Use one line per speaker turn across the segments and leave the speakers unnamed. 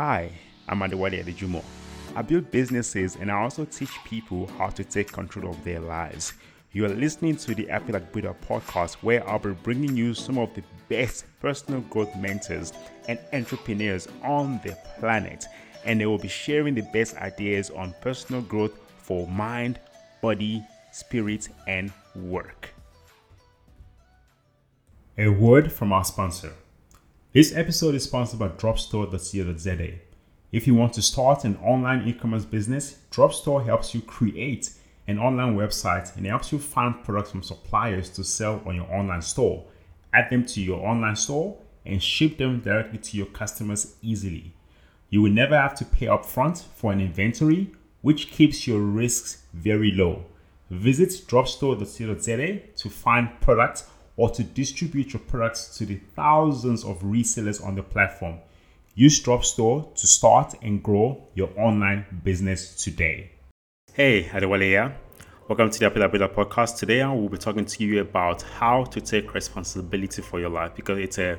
Hi, I'm Adewale Adejumo. I build businesses and I also teach people how to take control of their lives. You are listening to the Like Buddha podcast, where I'll be bringing you some of the best personal growth mentors and entrepreneurs on the planet, and they will be sharing the best ideas on personal growth for mind, body, spirit, and work. A word from our sponsor. This episode is sponsored by dropstore.co.za. If you want to start an online e commerce business, Dropstore helps you create an online website and helps you find products from suppliers to sell on your online store, add them to your online store, and ship them directly to your customers easily. You will never have to pay upfront for an inventory, which keeps your risks very low. Visit dropstore.co.za to find products or to distribute your products to the thousands of resellers on the platform. Use Dropstore to start and grow your online business today. Hey, Adewale here. Welcome to the Apila Builder podcast. Today I will be talking to you about how to take responsibility for your life because it's a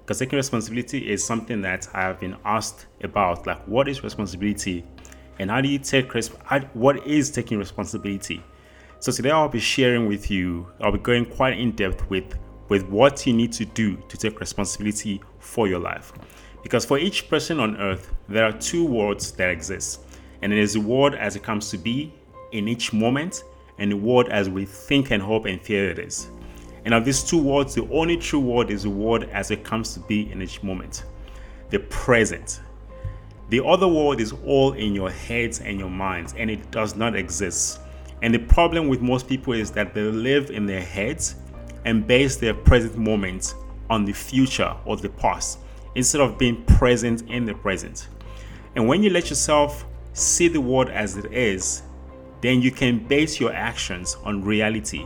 because taking responsibility is something that I have been asked about. Like, what is responsibility, and how do you take what is taking responsibility? So today I'll be sharing with you. I'll be going quite in depth with with what you need to do to take responsibility for your life. Because for each person on earth, there are two worlds that exist. And it is the world as it comes to be in each moment, and the world as we think and hope and fear it is. And of these two worlds, the only true world is the world as it comes to be in each moment the present. The other world is all in your heads and your minds, and it does not exist. And the problem with most people is that they live in their heads and base their present moment on the future or the past instead of being present in the present. And when you let yourself see the world as it is, then you can base your actions on reality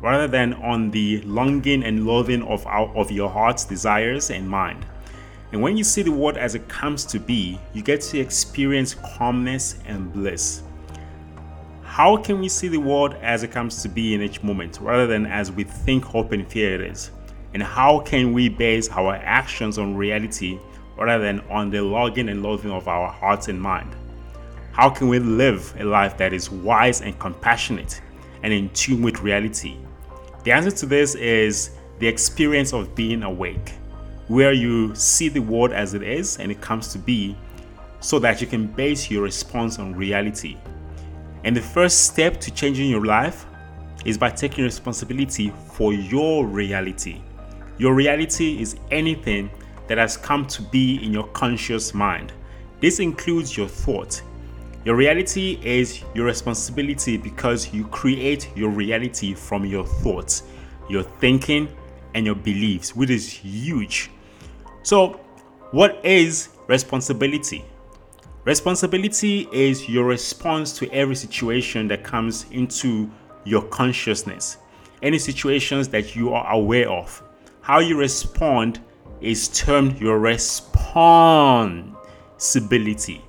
rather than on the longing and loathing of, our, of your heart's desires and mind. And when you see the world as it comes to be, you get to experience calmness and bliss. How can we see the world as it comes to be in each moment rather than as we think, hope, and fear it is? And how can we base our actions on reality rather than on the longing and loathing of our hearts and mind? How can we live a life that is wise and compassionate and in tune with reality? The answer to this is the experience of being awake, where you see the world as it is and it comes to be, so that you can base your response on reality. And the first step to changing your life is by taking responsibility for your reality. Your reality is anything that has come to be in your conscious mind. This includes your thought. Your reality is your responsibility because you create your reality from your thoughts, your thinking, and your beliefs, which is huge. So, what is responsibility? Responsibility is your response to every situation that comes into your consciousness, any situations that you are aware of. How you respond is termed your responsibility.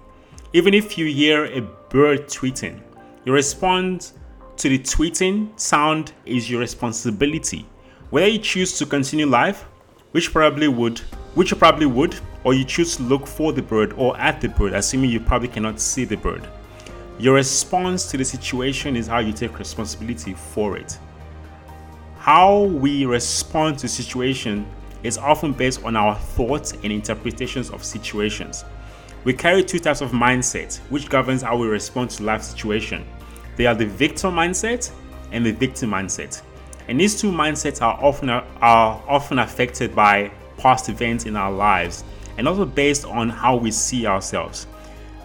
Even if you hear a bird tweeting, your response to the tweeting sound is your responsibility. Whether you choose to continue life, which probably would, which you probably would, or you choose to look for the bird or at the bird, assuming you probably cannot see the bird. Your response to the situation is how you take responsibility for it. How we respond to situation is often based on our thoughts and interpretations of situations. We carry two types of mindset which governs how we respond to life situation. They are the victim mindset and the victim mindset. And these two mindsets are often are often affected by past events in our lives and also based on how we see ourselves.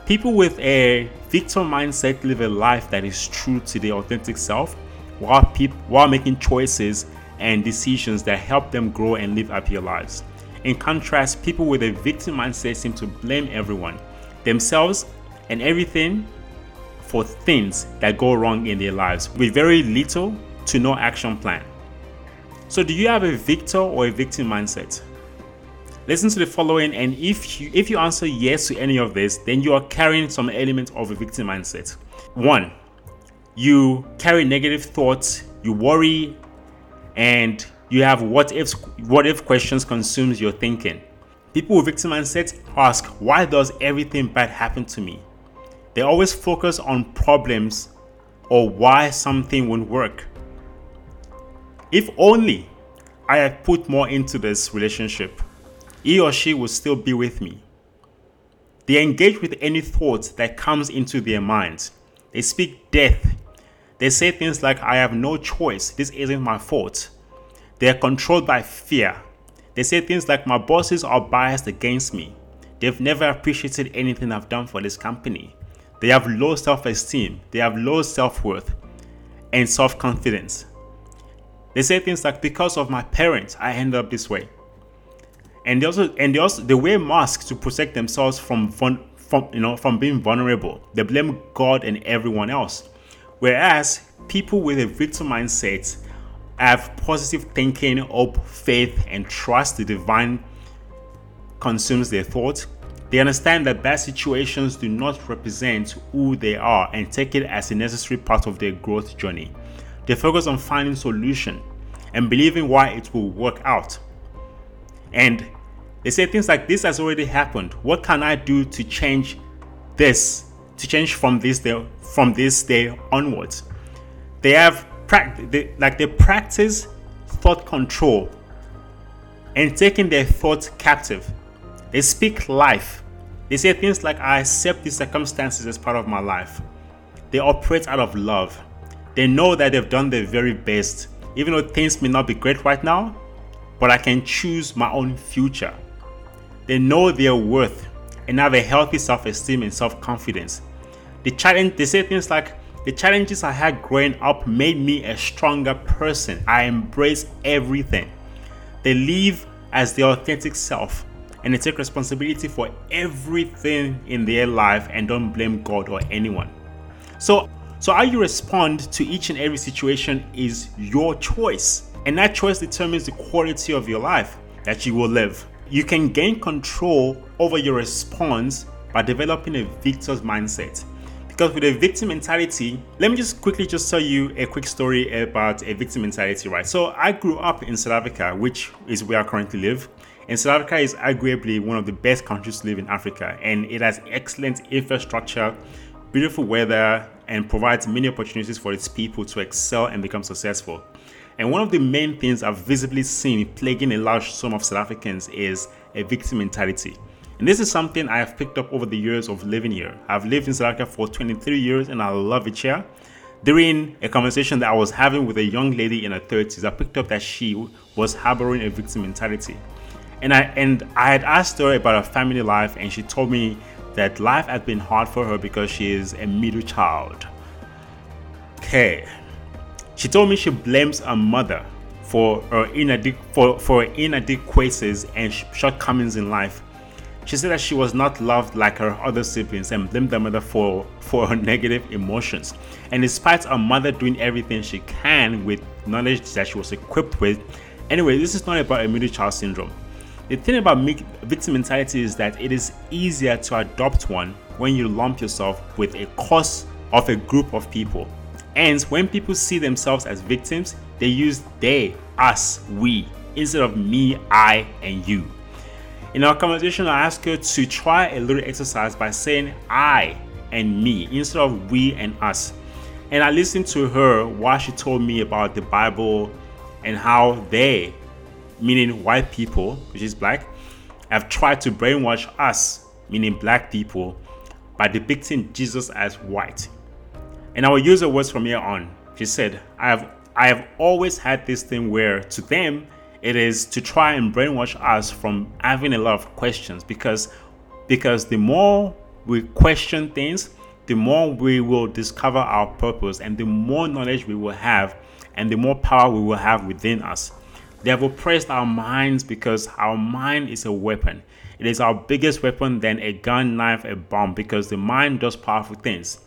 People with a victim mindset live a life that is true to their authentic self while, people, while making choices and decisions that help them grow and live happier lives. In contrast, people with a victim mindset seem to blame everyone, themselves, and everything for things that go wrong in their lives with very little to no action plan. So, do you have a victor or a victim mindset? Listen to the following, and if you if you answer yes to any of this, then you are carrying some element of a victim mindset. One, you carry negative thoughts, you worry, and you have what if what if questions consumes your thinking. People with victim mindset ask, why does everything bad happen to me? They always focus on problems or why something won't work. If only I had put more into this relationship, he or she will still be with me. They engage with any thought that comes into their minds. They speak death. They say things like, I have no choice, this isn't my fault. They are controlled by fear. They say things like, My bosses are biased against me. They've never appreciated anything I've done for this company. They have low self esteem. They have low self worth and self confidence. They say things like, Because of my parents, I ended up this way. And they also and they also they wear masks to protect themselves from from you know from being vulnerable. They blame God and everyone else. Whereas people with a victim mindset have positive thinking, hope, faith, and trust the divine consumes their thoughts. They understand that bad situations do not represent who they are and take it as a necessary part of their growth journey. They focus on finding solution and believing why it will work out. And they say things like this has already happened. What can I do to change this? To change from this day from this day onwards. They have they, like they practice thought control and taking their thoughts captive. They speak life. They say things like, I accept these circumstances as part of my life. They operate out of love. They know that they've done their very best, even though things may not be great right now, but I can choose my own future. They know their worth and have a healthy self esteem and self confidence. They, challenge, they say things like, the challenges I had growing up made me a stronger person. I embrace everything. They live as their authentic self and they take responsibility for everything in their life and don't blame God or anyone. So, so how you respond to each and every situation is your choice. And that choice determines the quality of your life that you will live. You can gain control over your response by developing a victor's mindset. Because with a victim mentality, let me just quickly just tell you a quick story about a victim mentality, right? So I grew up in South Africa, which is where I currently live. And South Africa is arguably one of the best countries to live in Africa, and it has excellent infrastructure, beautiful weather, and provides many opportunities for its people to excel and become successful. And one of the main things I've visibly seen plaguing a large sum of South Africans is a victim mentality. And this is something I have picked up over the years of living here. I've lived in South Africa for 23 years and I love it here. During a conversation that I was having with a young lady in her 30s, I picked up that she was harboring a victim mentality. And I and I had asked her about her family life and she told me that life had been hard for her because she is a middle child. Okay. She told me she blames her mother for her inadequ- for, for her inadequacies and shortcomings in life she said that she was not loved like her other siblings and blamed her mother for, for her negative emotions. And despite her mother doing everything she can with knowledge that she was equipped with, anyway, this is not about a middle child syndrome. The thing about victim mentality is that it is easier to adopt one when you lump yourself with a cause of a group of people. And when people see themselves as victims, they use they, us, we, instead of me, I, and you. In our conversation, I asked her to try a little exercise by saying I and me instead of we and us. And I listened to her while she told me about the Bible and how they, meaning white people, which is black, have tried to brainwash us, meaning black people, by depicting Jesus as white. And I will use words from here on. She said, I have I have always had this thing where to them it is to try and brainwash us from having a lot of questions because because the more we question things the more we will discover our purpose and the more knowledge we will have and the more power we will have within us they have oppressed our minds because our mind is a weapon it is our biggest weapon than a gun knife a bomb because the mind does powerful things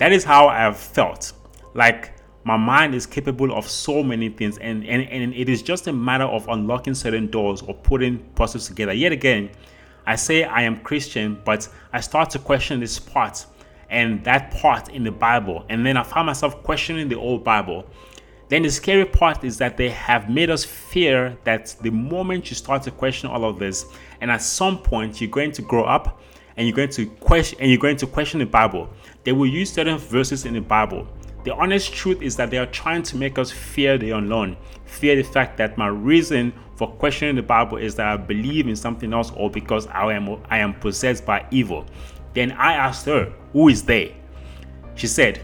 that is how i have felt. Like my mind is capable of so many things and, and, and it is just a matter of unlocking certain doors or putting puzzles together. Yet again i say i am christian but i start to question this part and that part in the bible. And then i find myself questioning the old bible. Then the scary part is that they have made us fear that the moment you start to question all of this, and at some point you're going to grow up and you're going to question and you're going to question the Bible, they will use certain verses in the Bible. The honest truth is that they are trying to make us fear the unknown, fear the fact that my reason for questioning the Bible is that I believe in something else or because I am I am possessed by evil. Then I asked her, Who is they? She said,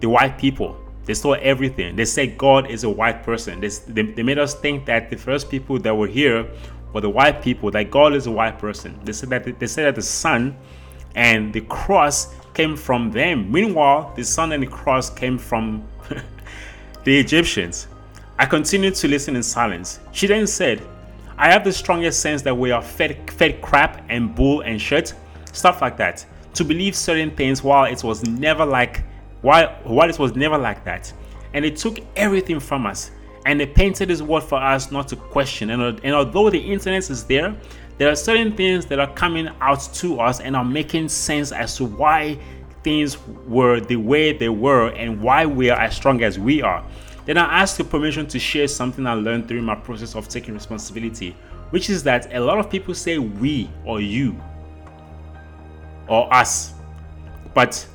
The white people. They saw everything. They said God is a white person. They, they, they made us think that the first people that were here were the white people, that God is a white person. They said that they said that the sun and the cross came from them. Meanwhile, the sun and the cross came from the Egyptians. I continued to listen in silence. She then said, I have the strongest sense that we are fed, fed crap and bull and shit, stuff like that, to believe certain things while it was never like while, while it was never like that. And it took everything from us and they painted this world for us not to question. And, uh, and although the internet is there, there are certain things that are coming out to us and are making sense as to why things were the way they were and why we are as strong as we are. Then I asked for permission to share something I learned during my process of taking responsibility, which is that a lot of people say we or you or us, but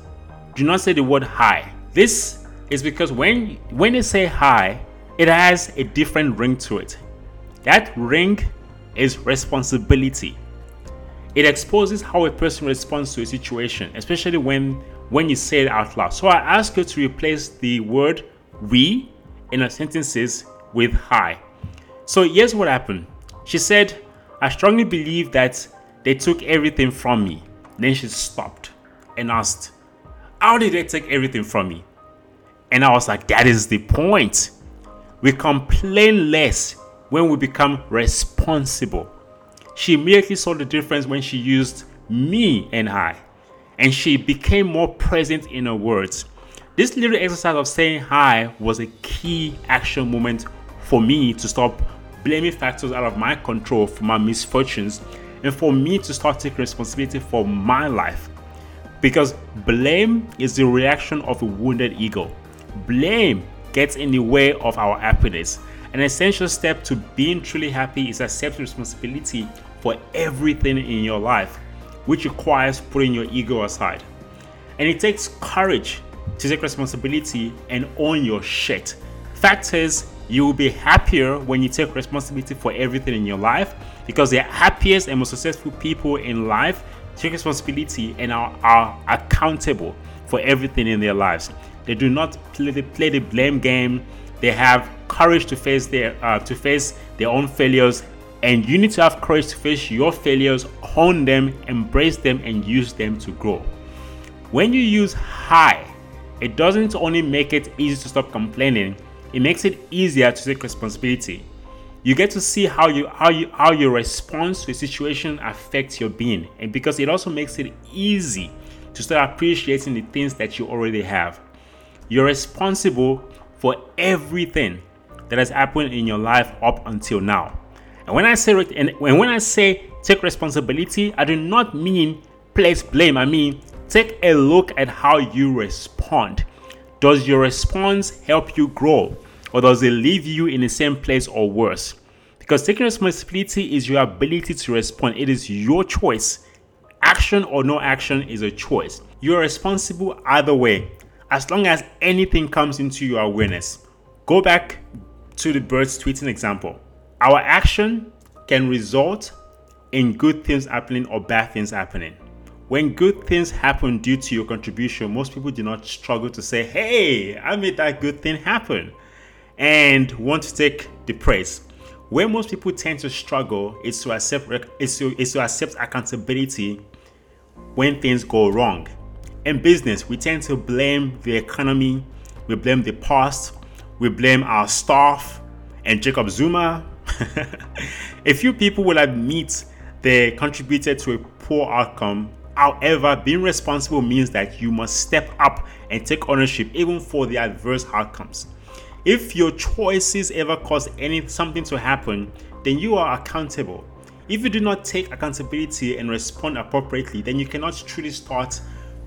do not say the word hi. This is because when when they say hi, it has a different ring to it. That ring is responsibility. It exposes how a person responds to a situation, especially when when you say it out loud. So I ask you to replace the word we in our sentences with hi. So here's what happened. She said, I strongly believe that they took everything from me. Then she stopped and asked, how did they take everything from me? And I was like, that is the point. We complain less when we become responsible. She immediately saw the difference when she used me and I, and she became more present in her words. This little exercise of saying hi was a key action moment for me to stop blaming factors out of my control for my misfortunes and for me to start taking responsibility for my life. Because blame is the reaction of a wounded ego. Blame gets in the way of our happiness. An essential step to being truly happy is accepting responsibility for everything in your life, which requires putting your ego aside. And it takes courage to take responsibility and own your shit. Fact is, you will be happier when you take responsibility for everything in your life because the happiest and most successful people in life take responsibility and are, are accountable for everything in their lives. They do not play the, play the blame game. They have courage to face their uh, to face their own failures, and you need to have courage to face your failures, hone them, embrace them, and use them to grow. When you use high, it doesn't only make it easy to stop complaining, it makes it easier to take responsibility. You get to see how you how you how your response to a situation affects your being. And because it also makes it easy to start appreciating the things that you already have you're responsible for everything that has happened in your life up until now and when i say and when i say take responsibility i do not mean place blame i mean take a look at how you respond does your response help you grow or does it leave you in the same place or worse? Because taking responsibility is your ability to respond, it is your choice. Action or no action is a choice. You're responsible either way, as long as anything comes into your awareness. Go back to the birds tweeting example. Our action can result in good things happening or bad things happening. When good things happen due to your contribution, most people do not struggle to say, Hey, I made that good thing happen and want to take the praise. Where most people tend to struggle is to accept is to, is to accept accountability when things go wrong. In business, we tend to blame the economy, we blame the past, we blame our staff and Jacob Zuma. a few people will admit they contributed to a poor outcome. However, being responsible means that you must step up and take ownership even for the adverse outcomes. If your choices ever cause any something to happen, then you are accountable. If you do not take accountability and respond appropriately, then you cannot truly start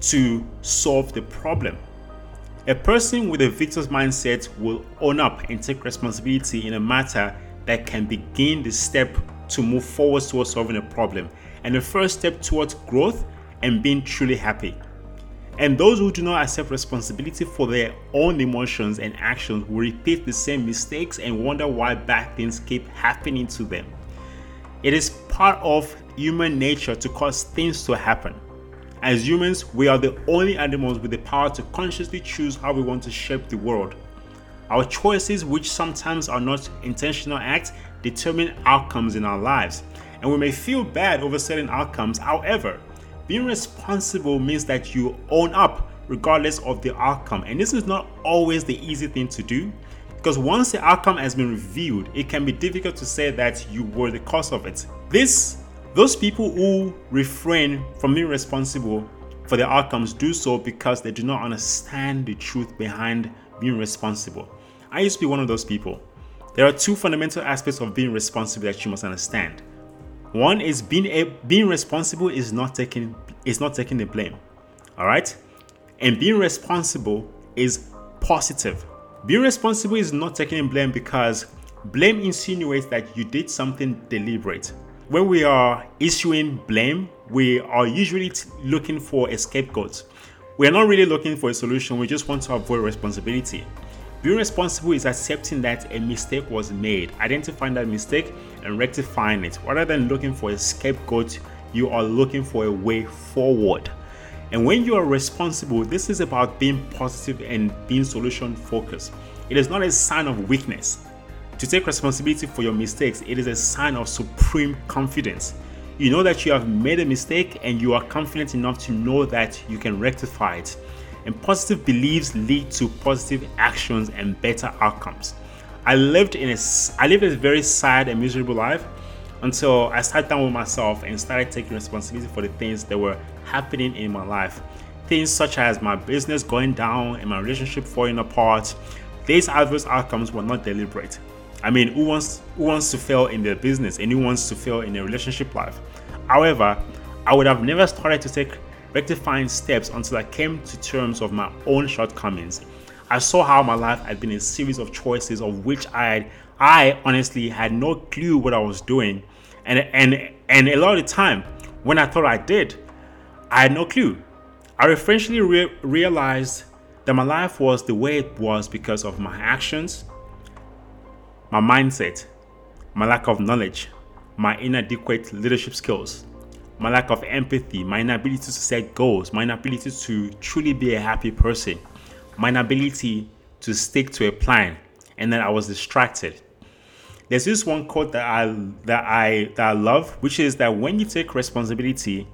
to solve the problem. A person with a victor's mindset will own up and take responsibility in a matter that can begin the step to move forward towards solving a problem and the first step towards growth and being truly happy. And those who do not accept responsibility for their own emotions and actions will repeat the same mistakes and wonder why bad things keep happening to them. It is part of human nature to cause things to happen. As humans, we are the only animals with the power to consciously choose how we want to shape the world. Our choices, which sometimes are not intentional acts, determine outcomes in our lives. And we may feel bad over certain outcomes. However, being responsible means that you own up regardless of the outcome. And this is not always the easy thing to do because once the outcome has been revealed, it can be difficult to say that you were the cause of it. This those people who refrain from being responsible for their outcomes do so because they do not understand the truth behind being responsible. I used to be one of those people. There are two fundamental aspects of being responsible that you must understand. One is being a, being responsible is not taking is not taking the blame. All right? And being responsible is positive. Being responsible is not taking the blame because blame insinuates that you did something deliberate when we are issuing blame, we are usually t- looking for a scapegoat. We are not really looking for a solution, we just want to avoid responsibility. Being responsible is accepting that a mistake was made, identifying that mistake, and rectifying it. Rather than looking for a scapegoat, you are looking for a way forward. And when you are responsible, this is about being positive and being solution focused. It is not a sign of weakness. To take responsibility for your mistakes, it is a sign of supreme confidence. You know that you have made a mistake and you are confident enough to know that you can rectify it. And positive beliefs lead to positive actions and better outcomes. I lived in a I lived a very sad and miserable life until I sat down with myself and started taking responsibility for the things that were happening in my life. Things such as my business going down and my relationship falling apart. These adverse outcomes were not deliberate. I mean, who wants who wants to fail in their business and who wants to fail in their relationship life? However, I would have never started to take rectifying steps until I came to terms of my own shortcomings. I saw how my life had been a series of choices of which I had, I honestly had no clue what I was doing. And and and a lot of the time when I thought I did, I had no clue. I eventually re- realized that my life was the way it was because of my actions, my mindset, my lack of knowledge, my inadequate leadership skills, my lack of empathy, my inability to set goals, my inability to truly be a happy person, my inability to stick to a plan, and then I was distracted. There's this one quote that I that I that I love, which is that when you take responsibility,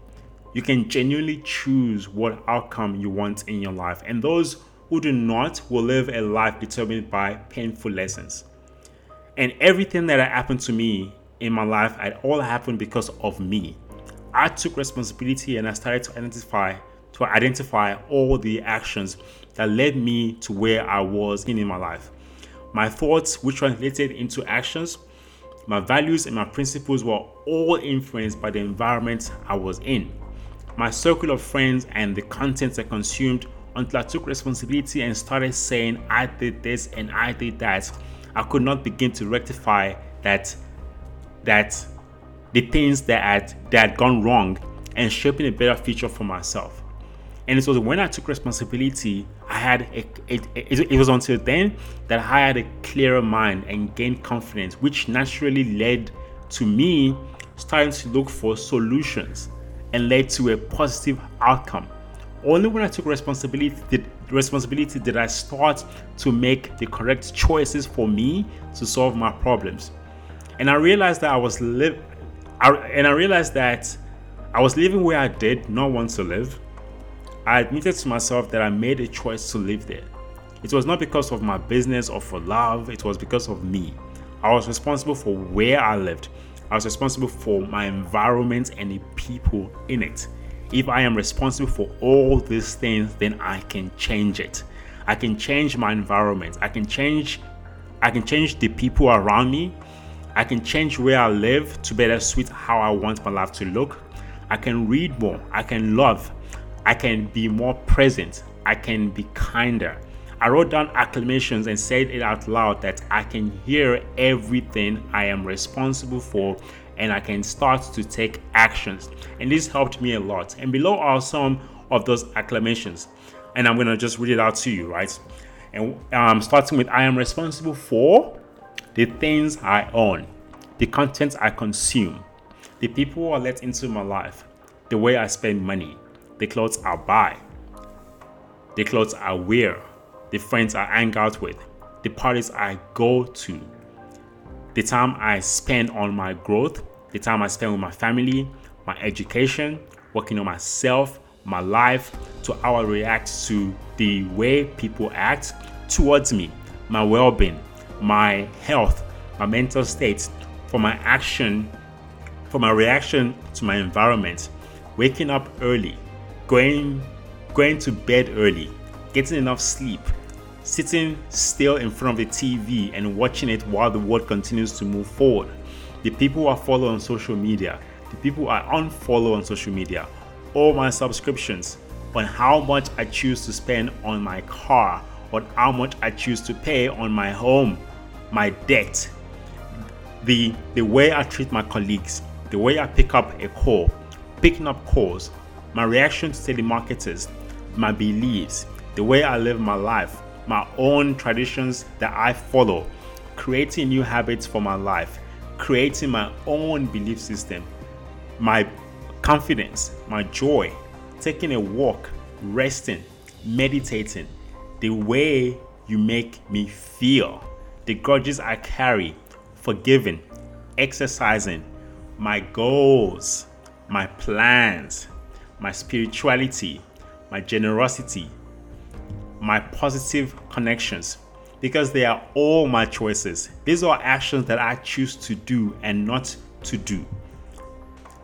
you can genuinely choose what outcome you want in your life. And those who do not will live a life determined by painful lessons. And everything that happened to me in my life had all happened because of me. I took responsibility and I started to identify to identify all the actions that led me to where I was in, in my life. My thoughts, which were translated into actions, my values and my principles were all influenced by the environment I was in. My circle of friends and the content I consumed until I took responsibility and started saying, I did this and I did that I could not begin to rectify that that the things that had that had gone wrong and shaping a better future for myself. And it was when I took responsibility, I had a, it, it, it was until then that I had a clearer mind and gained confidence, which naturally led to me starting to look for solutions and led to a positive outcome. Only when I took responsibility did responsibility did I start to make the correct choices for me to solve my problems. And I realized that I was live and I realized that I was living where I did not want to live. I admitted to myself that I made a choice to live there. It was not because of my business or for love, it was because of me. I was responsible for where I lived. I was responsible for my environment and the people in it. If I am responsible for all these things, then I can change it. I can change my environment. I can change I can change the people around me. I can change where I live to better suit how I want my life to look. I can read more. I can love. I can be more present. I can be kinder. I wrote down acclamations and said it out loud that I can hear everything I am responsible for and I can start to take actions. And this helped me a lot. And below are some of those acclamations. And I'm going to just read it out to you, right? And um, starting with I am responsible for the things I own, the content I consume, the people are let into my life, the way I spend money, the clothes I buy, the clothes I wear, the friends I hang out with, the parties I go to, the time I spend on my growth, the time I spend with my family, my education, working on myself, my life, to how I react to the way people act towards me, my well being, my health, my mental state, for my action, for my reaction to my environment, waking up early, going going to bed early, getting enough sleep, sitting still in front of the TV and watching it while the world continues to move forward. The people I follow on social media, the people I unfollow on social media, all my subscriptions, on how much I choose to spend on my car, on how much I choose to pay on my home, my debt, the the way I treat my colleagues, the way I pick up a call, picking up calls, my reaction to telemarketers, my beliefs, the way I live my life, my own traditions that I follow, creating new habits for my life, creating my own belief system, my confidence, my joy, taking a walk, resting, meditating, the way you make me feel, the grudges I carry, forgiving, exercising, my goals, my plans, my spirituality, my generosity, my positive connections, because they are all my choices. These are actions that I choose to do and not to do.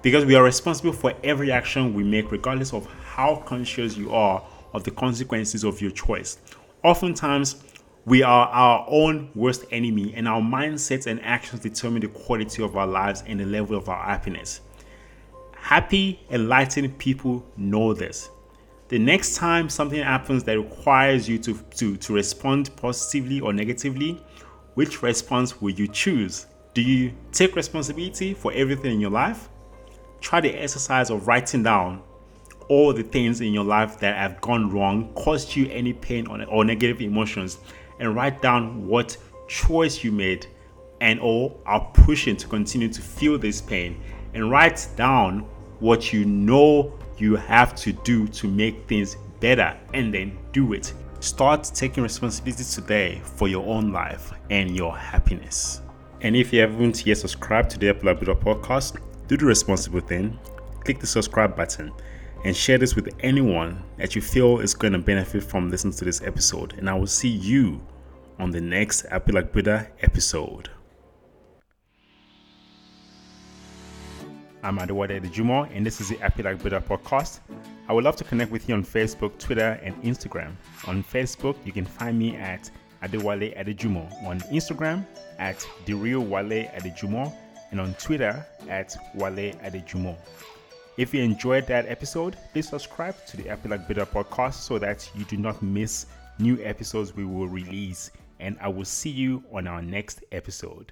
Because we are responsible for every action we make, regardless of how conscious you are of the consequences of your choice. Oftentimes, we are our own worst enemy, and our mindsets and actions determine the quality of our lives and the level of our happiness. Happy, enlightened people know this. The next time something happens that requires you to, to, to respond positively or negatively, which response will you choose? Do you take responsibility for everything in your life? Try the exercise of writing down all the things in your life that have gone wrong, caused you any pain or negative emotions, and write down what choice you made and or are pushing to continue to feel this pain and write down what you know you have to do to make things better and then do it. Start taking responsibility today for your own life and your happiness. And if you haven't yet subscribed to the Apple podcast, do the responsible thing. Click the subscribe button and share this with anyone that you feel is going to benefit from listening to this episode. And I will see you on the next Apple episode. I'm Adewale Adejumo, and this is the Like Buddha podcast. I would love to connect with you on Facebook, Twitter, and Instagram. On Facebook, you can find me at Adewale Adejumo, on Instagram at The Real Wale Adejumo, and on Twitter at Wale Adejumo. If you enjoyed that episode, please subscribe to the Like Buddha podcast so that you do not miss new episodes we will release. And I will see you on our next episode.